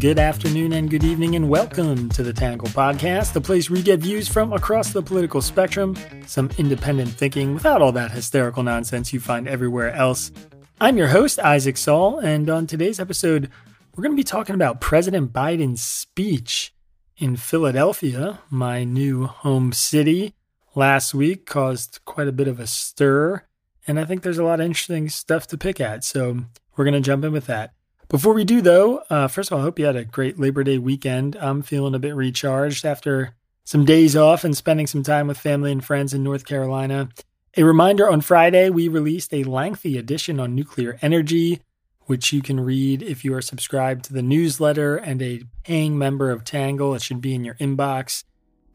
Good afternoon, and good evening, and welcome to the Tangle Podcast, the place where you get views from across the political spectrum, some independent thinking without all that hysterical nonsense you find everywhere else. I'm your host, Isaac Saul, and on today's episode, we're going to be talking about President Biden's speech in Philadelphia, my new home city, last week caused quite a bit of a stir, and I think there's a lot of interesting stuff to pick at, so we're going to jump in with that. Before we do, though, uh, first of all, I hope you had a great Labor Day weekend. I'm feeling a bit recharged after some days off and spending some time with family and friends in North Carolina. A reminder on Friday, we released a lengthy edition on nuclear energy, which you can read if you are subscribed to the newsletter and a paying member of Tangle. It should be in your inbox.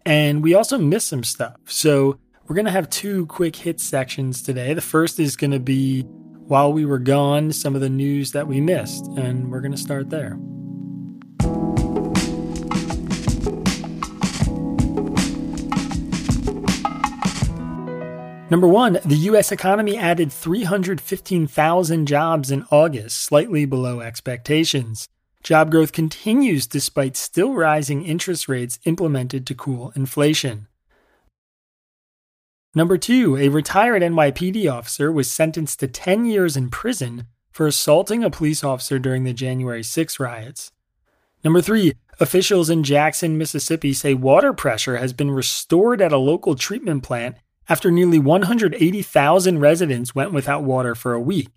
And we also missed some stuff. So we're going to have two quick hit sections today. The first is going to be while we were gone, some of the news that we missed, and we're going to start there. Number one, the U.S. economy added 315,000 jobs in August, slightly below expectations. Job growth continues despite still rising interest rates implemented to cool inflation. Number two, a retired NYPD officer was sentenced to 10 years in prison for assaulting a police officer during the January 6 riots. Number three, officials in Jackson, Mississippi say water pressure has been restored at a local treatment plant after nearly 180,000 residents went without water for a week.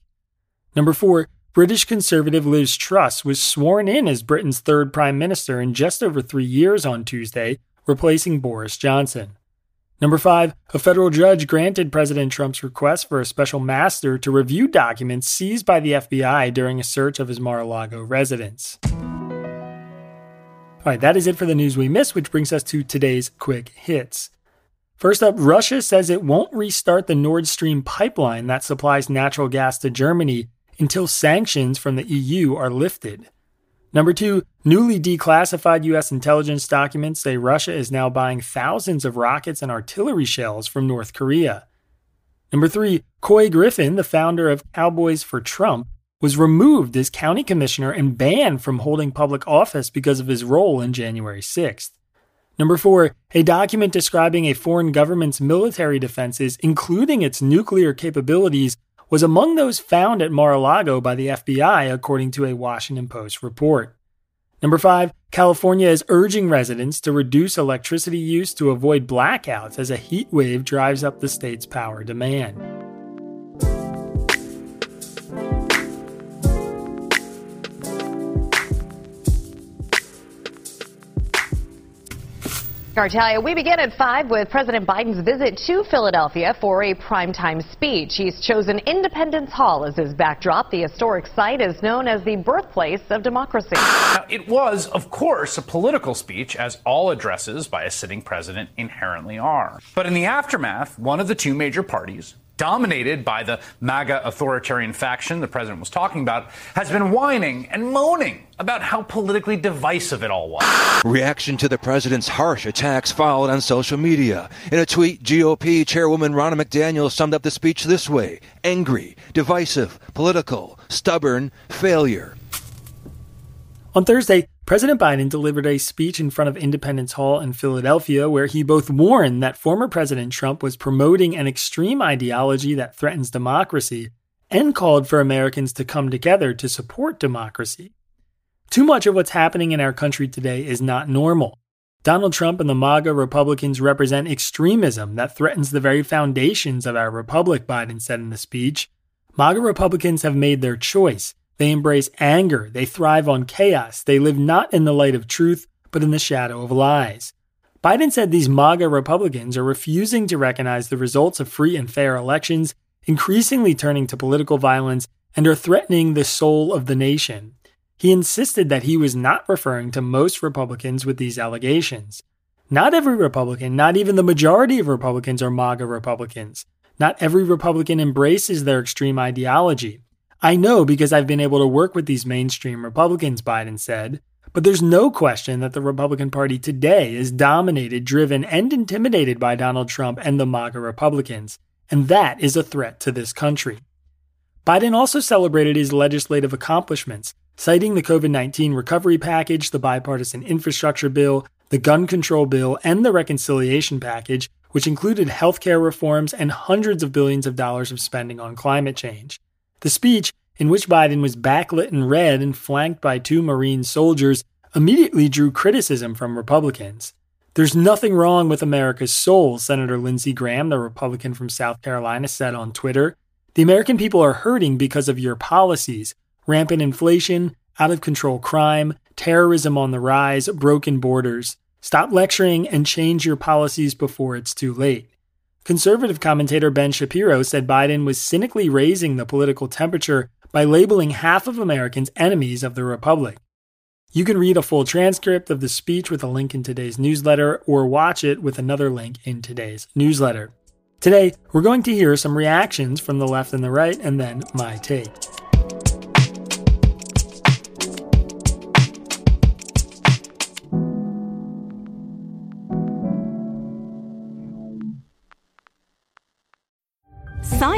Number four, British conservative Liz Truss was sworn in as Britain's third prime minister in just over three years on Tuesday, replacing Boris Johnson. Number five, a federal judge granted President Trump's request for a special master to review documents seized by the FBI during a search of his Mar a Lago residence. All right, that is it for the news we missed, which brings us to today's quick hits. First up, Russia says it won't restart the Nord Stream pipeline that supplies natural gas to Germany until sanctions from the EU are lifted. Number two, newly declassified U.S. intelligence documents say Russia is now buying thousands of rockets and artillery shells from North Korea. Number three, Couy Griffin, the founder of Cowboys for Trump, was removed as county commissioner and banned from holding public office because of his role in January 6th. Number four, a document describing a foreign government's military defenses, including its nuclear capabilities, was among those found at Mar a Lago by the FBI, according to a Washington Post report. Number five, California is urging residents to reduce electricity use to avoid blackouts as a heat wave drives up the state's power demand. Cartalia, we begin at 5 with President Biden's visit to Philadelphia for a primetime speech. He's chosen Independence Hall as his backdrop. The historic site is known as the birthplace of democracy. Now, it was, of course, a political speech, as all addresses by a sitting president inherently are. But in the aftermath, one of the two major parties, dominated by the MAGA authoritarian faction the president was talking about, has been whining and moaning about how politically divisive it all was. Reaction to the president's harsh attacks followed on social media. In a tweet, GOP Chairwoman Ronna McDaniel summed up the speech this way angry, divisive, political, stubborn, failure. On Thursday, President Biden delivered a speech in front of Independence Hall in Philadelphia where he both warned that former President Trump was promoting an extreme ideology that threatens democracy and called for Americans to come together to support democracy. Too much of what's happening in our country today is not normal. Donald Trump and the MAGA Republicans represent extremism that threatens the very foundations of our republic, Biden said in the speech. MAGA Republicans have made their choice. They embrace anger. They thrive on chaos. They live not in the light of truth, but in the shadow of lies. Biden said these MAGA Republicans are refusing to recognize the results of free and fair elections, increasingly turning to political violence, and are threatening the soul of the nation. He insisted that he was not referring to most Republicans with these allegations. Not every Republican, not even the majority of Republicans, are MAGA Republicans. Not every Republican embraces their extreme ideology. I know because I've been able to work with these mainstream Republicans, Biden said. But there's no question that the Republican Party today is dominated, driven, and intimidated by Donald Trump and the MAGA Republicans. And that is a threat to this country. Biden also celebrated his legislative accomplishments, citing the COVID 19 recovery package, the bipartisan infrastructure bill, the gun control bill, and the reconciliation package, which included healthcare reforms and hundreds of billions of dollars of spending on climate change. The speech, in which Biden was backlit in red and flanked by two Marine soldiers, immediately drew criticism from Republicans. There's nothing wrong with America's soul, Senator Lindsey Graham, the Republican from South Carolina, said on Twitter. The American people are hurting because of your policies rampant inflation, out of control crime, terrorism on the rise, broken borders. Stop lecturing and change your policies before it's too late. Conservative commentator Ben Shapiro said Biden was cynically raising the political temperature by labeling half of Americans enemies of the Republic. You can read a full transcript of the speech with a link in today's newsletter or watch it with another link in today's newsletter. Today, we're going to hear some reactions from the left and the right and then my take.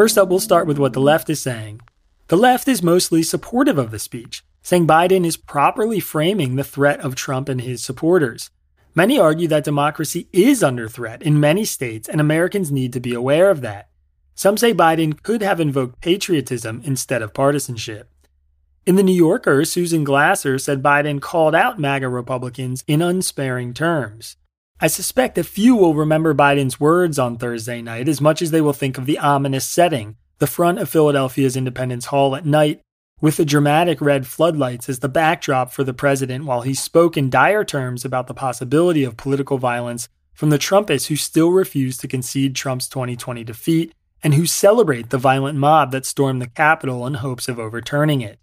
First up, we'll start with what the left is saying. The left is mostly supportive of the speech, saying Biden is properly framing the threat of Trump and his supporters. Many argue that democracy is under threat in many states, and Americans need to be aware of that. Some say Biden could have invoked patriotism instead of partisanship. In The New Yorker, Susan Glasser said Biden called out MAGA Republicans in unsparing terms. I suspect a few will remember Biden's words on Thursday night as much as they will think of the ominous setting, the front of Philadelphia's Independence Hall at night, with the dramatic red floodlights as the backdrop for the president while he spoke in dire terms about the possibility of political violence from the Trumpists who still refuse to concede Trump's 2020 defeat and who celebrate the violent mob that stormed the Capitol in hopes of overturning it.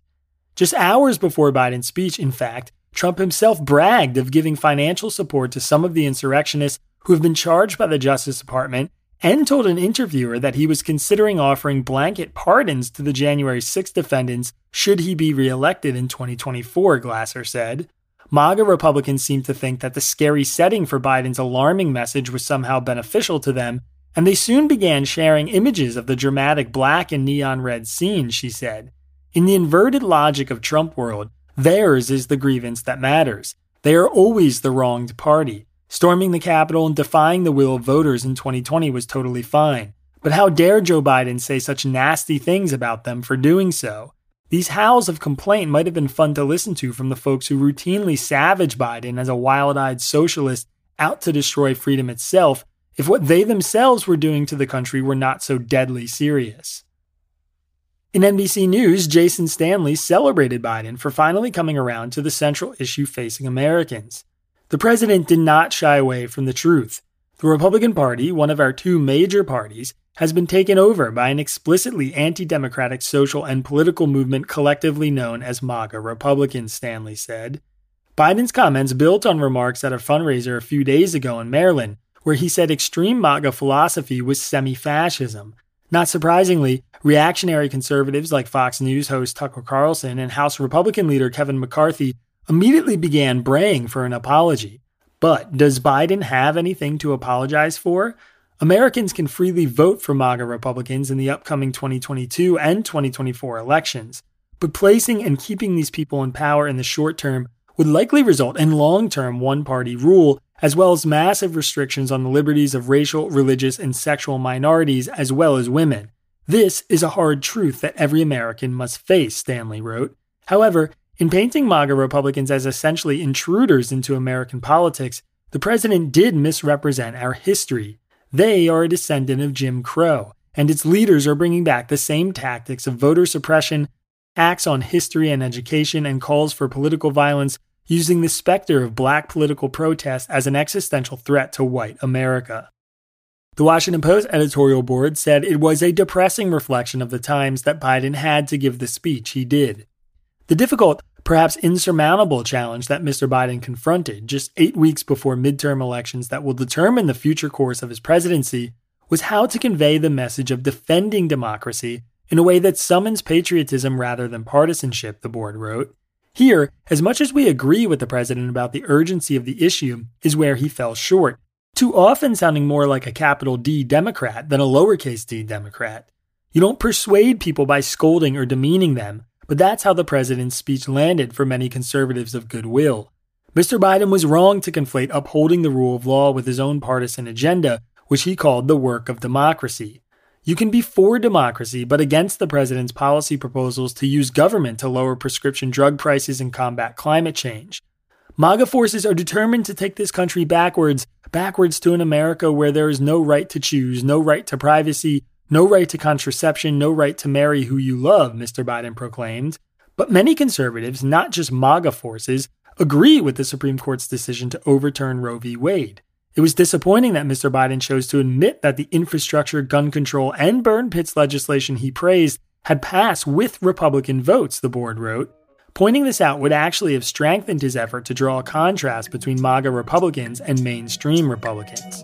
Just hours before Biden's speech, in fact, Trump himself bragged of giving financial support to some of the insurrectionists who have been charged by the Justice Department and told an interviewer that he was considering offering blanket pardons to the January 6 defendants should he be reelected in 2024, Glasser said. MAGA Republicans seem to think that the scary setting for Biden's alarming message was somehow beneficial to them, and they soon began sharing images of the dramatic black and neon red scene, she said. In the inverted logic of Trump world, Theirs is the grievance that matters. They are always the wronged party. Storming the Capitol and defying the will of voters in 2020 was totally fine. But how dare Joe Biden say such nasty things about them for doing so? These howls of complaint might have been fun to listen to from the folks who routinely savage Biden as a wild eyed socialist out to destroy freedom itself if what they themselves were doing to the country were not so deadly serious. In NBC News, Jason Stanley celebrated Biden for finally coming around to the central issue facing Americans. The president did not shy away from the truth. The Republican Party, one of our two major parties, has been taken over by an explicitly anti democratic social and political movement collectively known as MAGA Republicans, Stanley said. Biden's comments built on remarks at a fundraiser a few days ago in Maryland, where he said extreme MAGA philosophy was semi fascism, not surprisingly, reactionary conservatives like Fox News host Tucker Carlson and House Republican leader Kevin McCarthy immediately began braying for an apology. But does Biden have anything to apologize for? Americans can freely vote for MAGA Republicans in the upcoming 2022 and 2024 elections. But placing and keeping these people in power in the short term would likely result in long term one party rule as well as massive restrictions on the liberties of racial, religious, and sexual minorities, as well as women. This is a hard truth that every American must face, Stanley wrote. However, in painting MAGA Republicans as essentially intruders into American politics, the president did misrepresent our history. They are a descendant of Jim Crow, and its leaders are bringing back the same tactics of voter suppression, acts on history and education, and calls for political violence using the specter of black political protest as an existential threat to white America. The Washington Post editorial board said it was a depressing reflection of the times that Biden had to give the speech he did. The difficult, perhaps insurmountable challenge that Mr. Biden confronted just eight weeks before midterm elections that will determine the future course of his presidency was how to convey the message of defending democracy in a way that summons patriotism rather than partisanship, the board wrote. Here, as much as we agree with the president about the urgency of the issue, is where he fell short, too often sounding more like a capital D Democrat than a lowercase d Democrat. You don't persuade people by scolding or demeaning them, but that's how the president's speech landed for many conservatives of goodwill. Mr. Biden was wrong to conflate upholding the rule of law with his own partisan agenda, which he called the work of democracy. You can be for democracy, but against the president's policy proposals to use government to lower prescription drug prices and combat climate change. MAGA forces are determined to take this country backwards, backwards to an America where there is no right to choose, no right to privacy, no right to contraception, no right to marry who you love, Mr. Biden proclaimed. But many conservatives, not just MAGA forces, agree with the Supreme Court's decision to overturn Roe v. Wade. It was disappointing that Mr. Biden chose to admit that the infrastructure, gun control, and burn pits legislation he praised had passed with Republican votes, the board wrote. Pointing this out would actually have strengthened his effort to draw a contrast between MAGA Republicans and mainstream Republicans.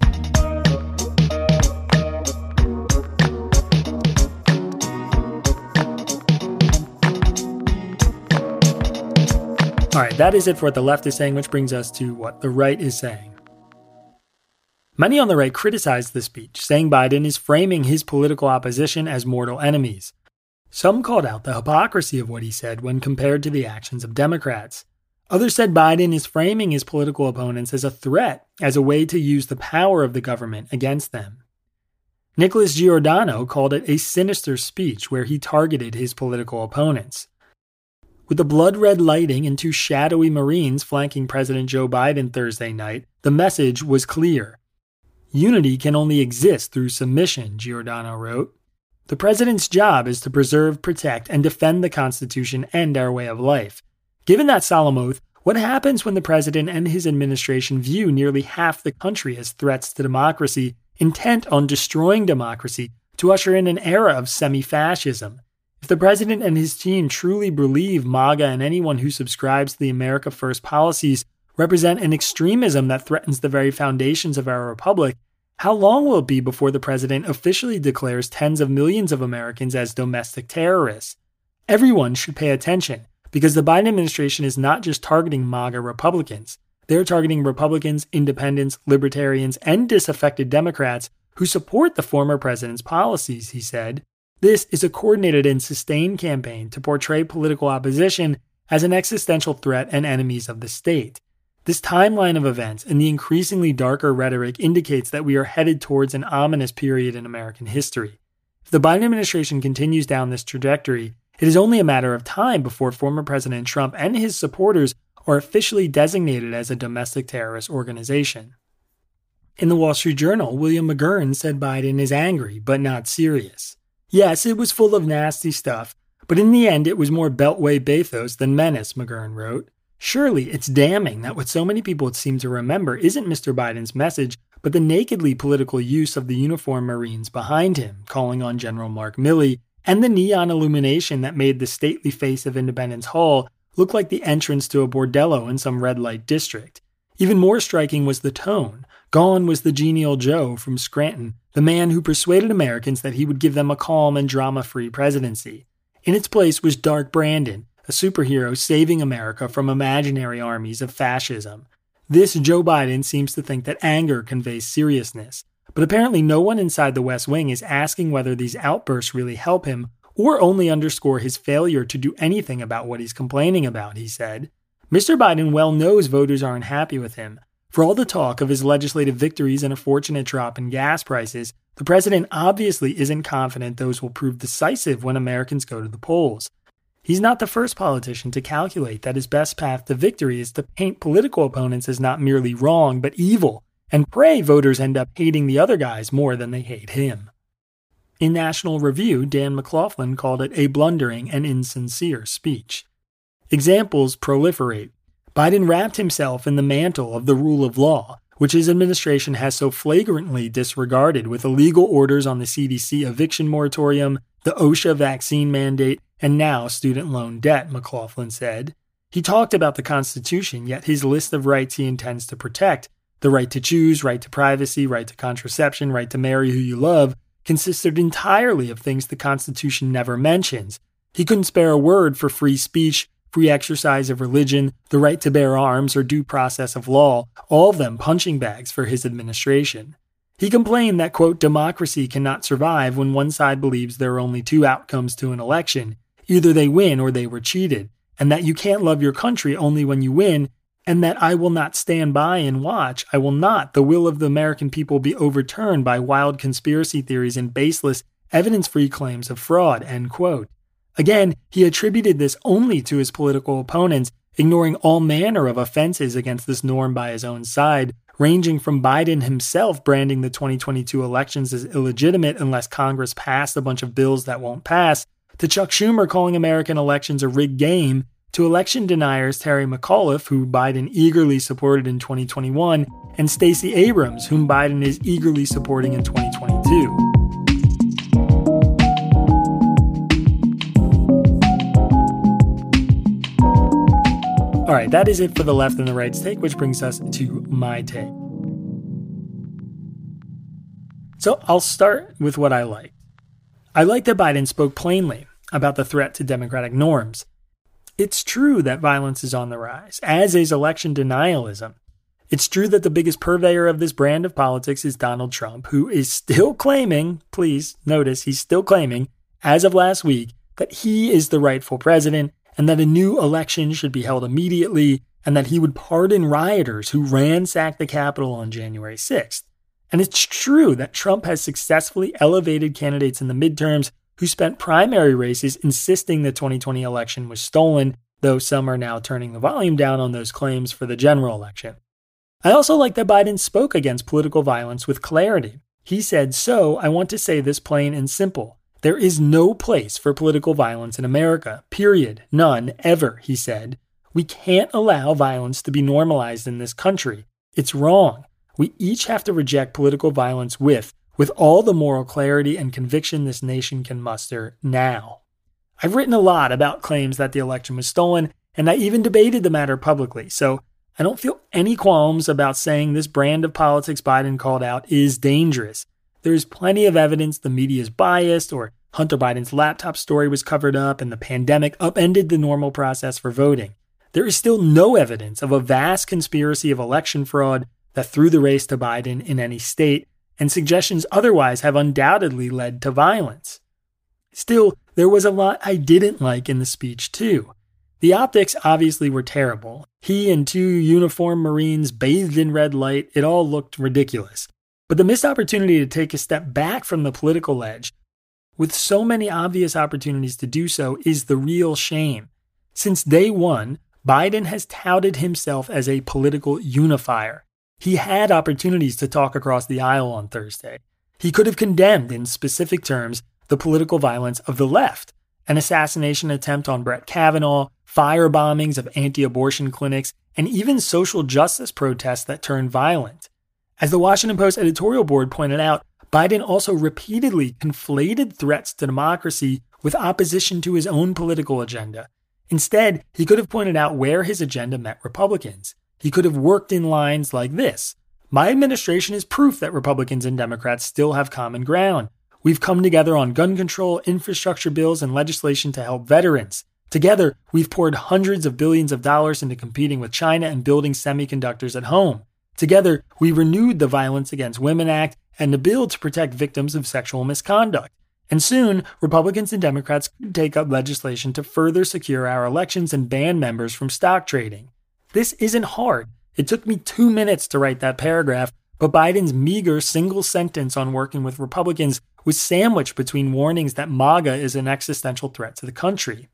All right, that is it for what the left is saying, which brings us to what the right is saying. Many on the right criticized the speech, saying Biden is framing his political opposition as mortal enemies. Some called out the hypocrisy of what he said when compared to the actions of Democrats. Others said Biden is framing his political opponents as a threat, as a way to use the power of the government against them. Nicholas Giordano called it a sinister speech where he targeted his political opponents. With the blood red lighting and two shadowy Marines flanking President Joe Biden Thursday night, the message was clear. Unity can only exist through submission, Giordano wrote. The president's job is to preserve, protect, and defend the Constitution and our way of life. Given that solemn oath, what happens when the president and his administration view nearly half the country as threats to democracy, intent on destroying democracy to usher in an era of semi fascism? If the president and his team truly believe MAGA and anyone who subscribes to the America First policies represent an extremism that threatens the very foundations of our republic, how long will it be before the president officially declares tens of millions of Americans as domestic terrorists? Everyone should pay attention because the Biden administration is not just targeting MAGA Republicans. They're targeting Republicans, independents, libertarians, and disaffected Democrats who support the former president's policies, he said. This is a coordinated and sustained campaign to portray political opposition as an existential threat and enemies of the state. This timeline of events and the increasingly darker rhetoric indicates that we are headed towards an ominous period in American history. If the Biden administration continues down this trajectory, it is only a matter of time before former President Trump and his supporters are officially designated as a domestic terrorist organization. In the Wall Street Journal, William McGurn said Biden is angry, but not serious. Yes, it was full of nasty stuff, but in the end, it was more Beltway bathos than menace, McGurn wrote. Surely it's damning that what so many people seem to remember isn't Mr. Biden's message, but the nakedly political use of the uniformed Marines behind him, calling on General Mark Milley, and the neon illumination that made the stately face of Independence Hall look like the entrance to a bordello in some red light district. Even more striking was the tone. Gone was the genial Joe from Scranton, the man who persuaded Americans that he would give them a calm and drama free presidency. In its place was Dark Brandon, a superhero saving America from imaginary armies of fascism. This Joe Biden seems to think that anger conveys seriousness, but apparently no one inside the West Wing is asking whether these outbursts really help him or only underscore his failure to do anything about what he's complaining about, he said. Mr. Biden well knows voters aren't happy with him. For all the talk of his legislative victories and a fortunate drop in gas prices, the president obviously isn't confident those will prove decisive when Americans go to the polls. He's not the first politician to calculate that his best path to victory is to paint political opponents as not merely wrong, but evil, and pray voters end up hating the other guys more than they hate him. In National Review, Dan McLaughlin called it a blundering and insincere speech. Examples proliferate. Biden wrapped himself in the mantle of the rule of law, which his administration has so flagrantly disregarded with illegal orders on the CDC eviction moratorium, the OSHA vaccine mandate, and now student loan debt, McLaughlin said. He talked about the Constitution, yet his list of rights he intends to protect the right to choose, right to privacy, right to contraception, right to marry who you love consisted entirely of things the Constitution never mentions. He couldn't spare a word for free speech, free exercise of religion, the right to bear arms, or due process of law, all of them punching bags for his administration. He complained that, quote, democracy cannot survive when one side believes there are only two outcomes to an election either they win or they were cheated, and that you can't love your country only when you win, and that I will not stand by and watch. I will not, the will of the American people, be overturned by wild conspiracy theories and baseless, evidence free claims of fraud. End quote. Again, he attributed this only to his political opponents, ignoring all manner of offenses against this norm by his own side, ranging from Biden himself branding the 2022 elections as illegitimate unless Congress passed a bunch of bills that won't pass, to Chuck Schumer calling American elections a rigged game, to election deniers Terry McAuliffe, who Biden eagerly supported in 2021, and Stacey Abrams, whom Biden is eagerly supporting in 2022. All right, that is it for the left and the right's take, which brings us to my take. So I'll start with what I like. I like that Biden spoke plainly about the threat to democratic norms. It's true that violence is on the rise, as is election denialism. It's true that the biggest purveyor of this brand of politics is Donald Trump, who is still claiming, please notice, he's still claiming, as of last week, that he is the rightful president and that a new election should be held immediately and that he would pardon rioters who ransacked the Capitol on January 6th. And it's true that Trump has successfully elevated candidates in the midterms who spent primary races insisting the 2020 election was stolen, though some are now turning the volume down on those claims for the general election. I also like that Biden spoke against political violence with clarity. He said, So, I want to say this plain and simple. There is no place for political violence in America, period. None, ever, he said. We can't allow violence to be normalized in this country. It's wrong. We each have to reject political violence with, with all the moral clarity and conviction this nation can muster now. I've written a lot about claims that the election was stolen, and I even debated the matter publicly, so I don't feel any qualms about saying this brand of politics Biden called out is dangerous. There's plenty of evidence the media is biased, or Hunter Biden's laptop story was covered up, and the pandemic upended the normal process for voting. There is still no evidence of a vast conspiracy of election fraud that threw the race to Biden in any state, and suggestions otherwise have undoubtedly led to violence. Still, there was a lot I didn't like in the speech, too. The optics obviously were terrible. He and two uniformed Marines bathed in red light, it all looked ridiculous. But the missed opportunity to take a step back from the political edge, with so many obvious opportunities to do so, is the real shame. Since day one, Biden has touted himself as a political unifier. He had opportunities to talk across the aisle on Thursday. He could have condemned, in specific terms, the political violence of the left an assassination attempt on Brett Kavanaugh, fire bombings of anti abortion clinics, and even social justice protests that turned violent. As the Washington Post editorial board pointed out, Biden also repeatedly conflated threats to democracy with opposition to his own political agenda. Instead, he could have pointed out where his agenda met Republicans. He could have worked in lines like this My administration is proof that Republicans and Democrats still have common ground. We've come together on gun control, infrastructure bills, and legislation to help veterans. Together, we've poured hundreds of billions of dollars into competing with China and building semiconductors at home. Together, we renewed the Violence Against Women Act and the bill to protect victims of sexual misconduct. And soon, Republicans and Democrats could take up legislation to further secure our elections and ban members from stock trading. This isn't hard. It took me two minutes to write that paragraph, but Biden's meager single sentence on working with Republicans was sandwiched between warnings that MAGA is an existential threat to the country.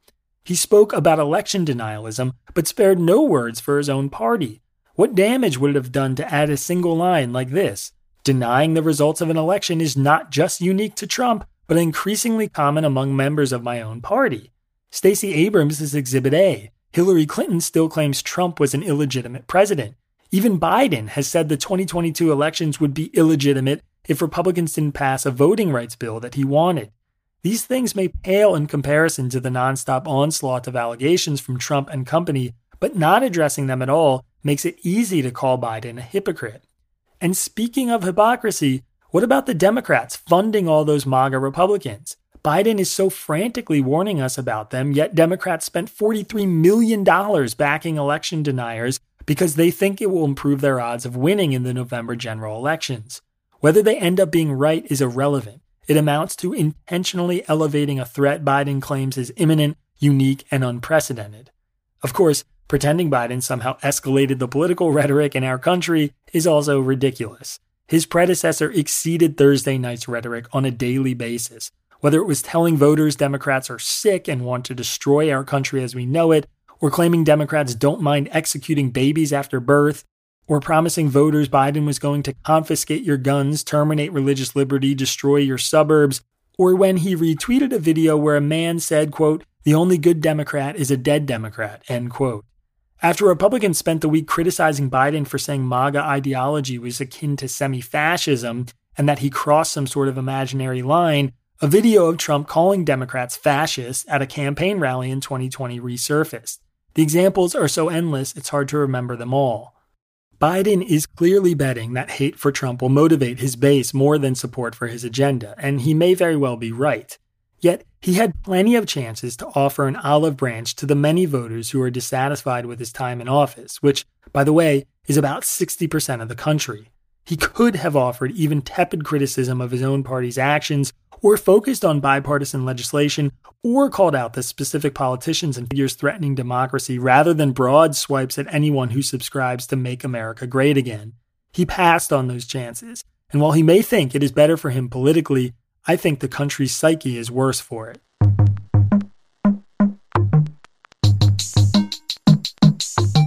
He spoke about election denialism, but spared no words for his own party. What damage would it have done to add a single line like this? Denying the results of an election is not just unique to Trump, but increasingly common among members of my own party. Stacey Abrams is Exhibit A. Hillary Clinton still claims Trump was an illegitimate president. Even Biden has said the 2022 elections would be illegitimate if Republicans didn't pass a voting rights bill that he wanted. These things may pale in comparison to the nonstop onslaught of allegations from Trump and company, but not addressing them at all makes it easy to call Biden a hypocrite. And speaking of hypocrisy, what about the Democrats funding all those MAGA Republicans? Biden is so frantically warning us about them, yet Democrats spent $43 million backing election deniers because they think it will improve their odds of winning in the November general elections. Whether they end up being right is irrelevant. It amounts to intentionally elevating a threat Biden claims is imminent, unique, and unprecedented. Of course, Pretending Biden somehow escalated the political rhetoric in our country is also ridiculous. His predecessor exceeded Thursday night's rhetoric on a daily basis, whether it was telling voters Democrats are sick and want to destroy our country as we know it, or claiming Democrats don't mind executing babies after birth, or promising voters Biden was going to confiscate your guns, terminate religious liberty, destroy your suburbs, or when he retweeted a video where a man said, quote, the only good Democrat is a dead Democrat, end quote. After Republicans spent the week criticizing Biden for saying MAGA ideology was akin to semi fascism and that he crossed some sort of imaginary line, a video of Trump calling Democrats fascists at a campaign rally in 2020 resurfaced. The examples are so endless, it's hard to remember them all. Biden is clearly betting that hate for Trump will motivate his base more than support for his agenda, and he may very well be right. Yet, he had plenty of chances to offer an olive branch to the many voters who are dissatisfied with his time in office, which, by the way, is about 60% of the country. He could have offered even tepid criticism of his own party's actions, or focused on bipartisan legislation, or called out the specific politicians and figures threatening democracy rather than broad swipes at anyone who subscribes to Make America Great Again. He passed on those chances, and while he may think it is better for him politically, I think the country's psyche is worse for it.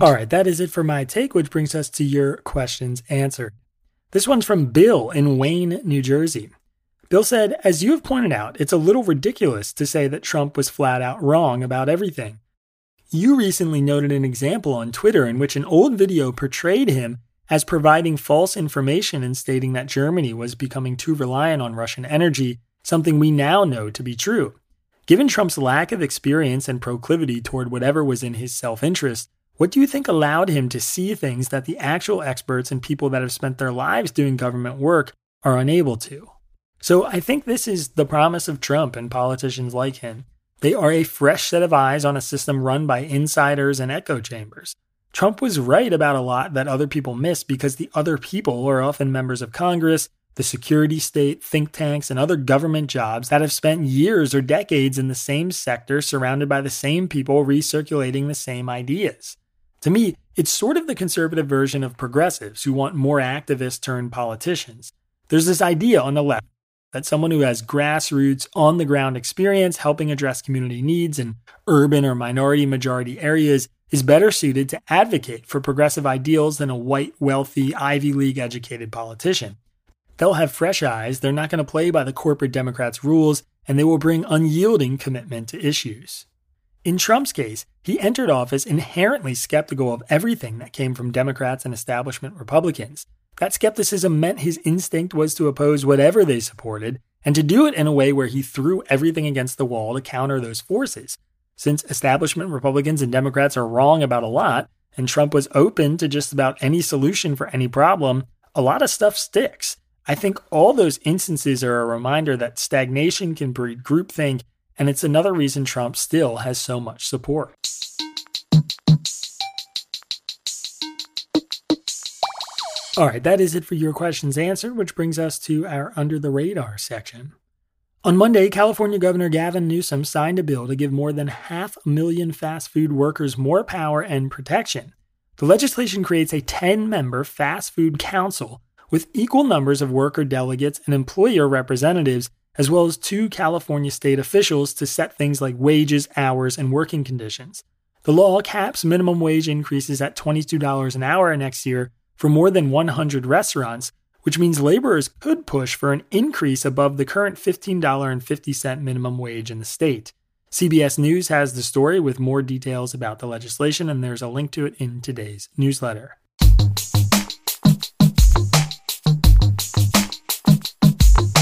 All right, that is it for my take, which brings us to your questions answered. This one's from Bill in Wayne, New Jersey. Bill said, As you have pointed out, it's a little ridiculous to say that Trump was flat out wrong about everything. You recently noted an example on Twitter in which an old video portrayed him as providing false information and stating that Germany was becoming too reliant on Russian energy, something we now know to be true. Given Trump's lack of experience and proclivity toward whatever was in his self interest, what do you think allowed him to see things that the actual experts and people that have spent their lives doing government work are unable to? So I think this is the promise of Trump and politicians like him. They are a fresh set of eyes on a system run by insiders and echo chambers. Trump was right about a lot that other people miss because the other people are often members of Congress, the security state, think tanks, and other government jobs that have spent years or decades in the same sector surrounded by the same people recirculating the same ideas. To me, it's sort of the conservative version of progressives who want more activists turned politicians. There's this idea on the left that someone who has grassroots, on the ground experience helping address community needs in urban or minority majority areas is better suited to advocate for progressive ideals than a white, wealthy, Ivy League educated politician. They'll have fresh eyes, they're not going to play by the corporate Democrats' rules, and they will bring unyielding commitment to issues. In Trump's case, he entered office inherently skeptical of everything that came from Democrats and establishment Republicans. That skepticism meant his instinct was to oppose whatever they supported, and to do it in a way where he threw everything against the wall to counter those forces. Since establishment Republicans and Democrats are wrong about a lot, and Trump was open to just about any solution for any problem, a lot of stuff sticks. I think all those instances are a reminder that stagnation can breed groupthink, and it's another reason Trump still has so much support. All right, that is it for your questions answered, which brings us to our under the radar section. On Monday, California Governor Gavin Newsom signed a bill to give more than half a million fast food workers more power and protection. The legislation creates a 10 member fast food council with equal numbers of worker delegates and employer representatives, as well as two California state officials to set things like wages, hours, and working conditions. The law caps minimum wage increases at $22 an hour next year for more than 100 restaurants, which means laborers could push for an increase above the current $15.50 minimum wage in the state. CBS News has the story with more details about the legislation, and there's a link to it in today's newsletter.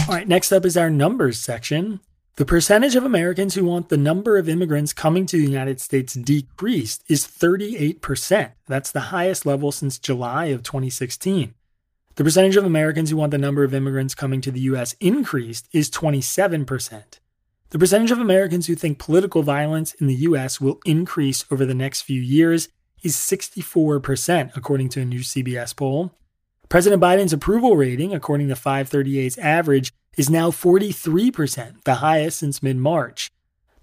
All right, next up is our numbers section. The percentage of Americans who want the number of immigrants coming to the United States decreased is 38%. That's the highest level since July of 2016. The percentage of Americans who want the number of immigrants coming to the U.S. increased is 27%. The percentage of Americans who think political violence in the U.S. will increase over the next few years is 64%, according to a new CBS poll. President Biden's approval rating, according to 538's average, is now 43%, the highest since mid March.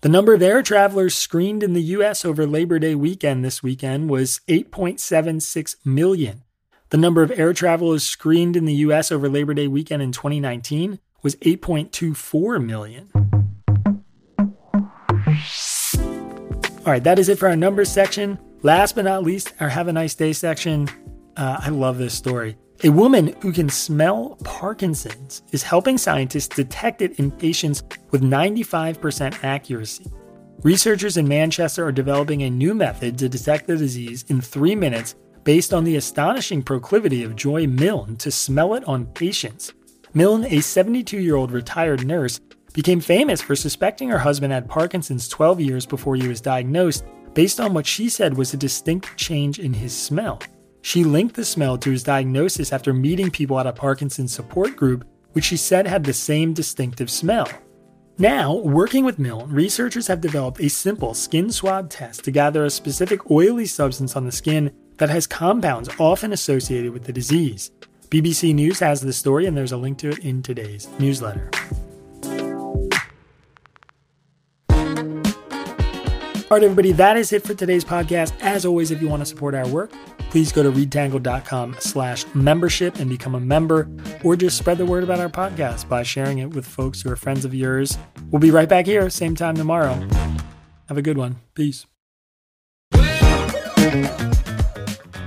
The number of air travelers screened in the U.S. over Labor Day weekend this weekend was 8.76 million. The number of air travelers screened in the U.S. over Labor Day weekend in 2019 was 8.24 million. All right, that is it for our numbers section. Last but not least, our Have a Nice Day section. Uh, I love this story. A woman who can smell Parkinson's is helping scientists detect it in patients with 95% accuracy. Researchers in Manchester are developing a new method to detect the disease in three minutes based on the astonishing proclivity of Joy Milne to smell it on patients. Milne, a 72 year old retired nurse, became famous for suspecting her husband had Parkinson's 12 years before he was diagnosed based on what she said was a distinct change in his smell. She linked the smell to his diagnosis after meeting people at a Parkinson's support group, which she said had the same distinctive smell. Now, working with Milne, researchers have developed a simple skin swab test to gather a specific oily substance on the skin that has compounds often associated with the disease. BBC News has the story, and there's a link to it in today's newsletter. All right, everybody, that is it for today's podcast. As always, if you want to support our work, please go to readtangle.com slash membership and become a member, or just spread the word about our podcast by sharing it with folks who are friends of yours. We'll be right back here, same time tomorrow. Have a good one. Peace.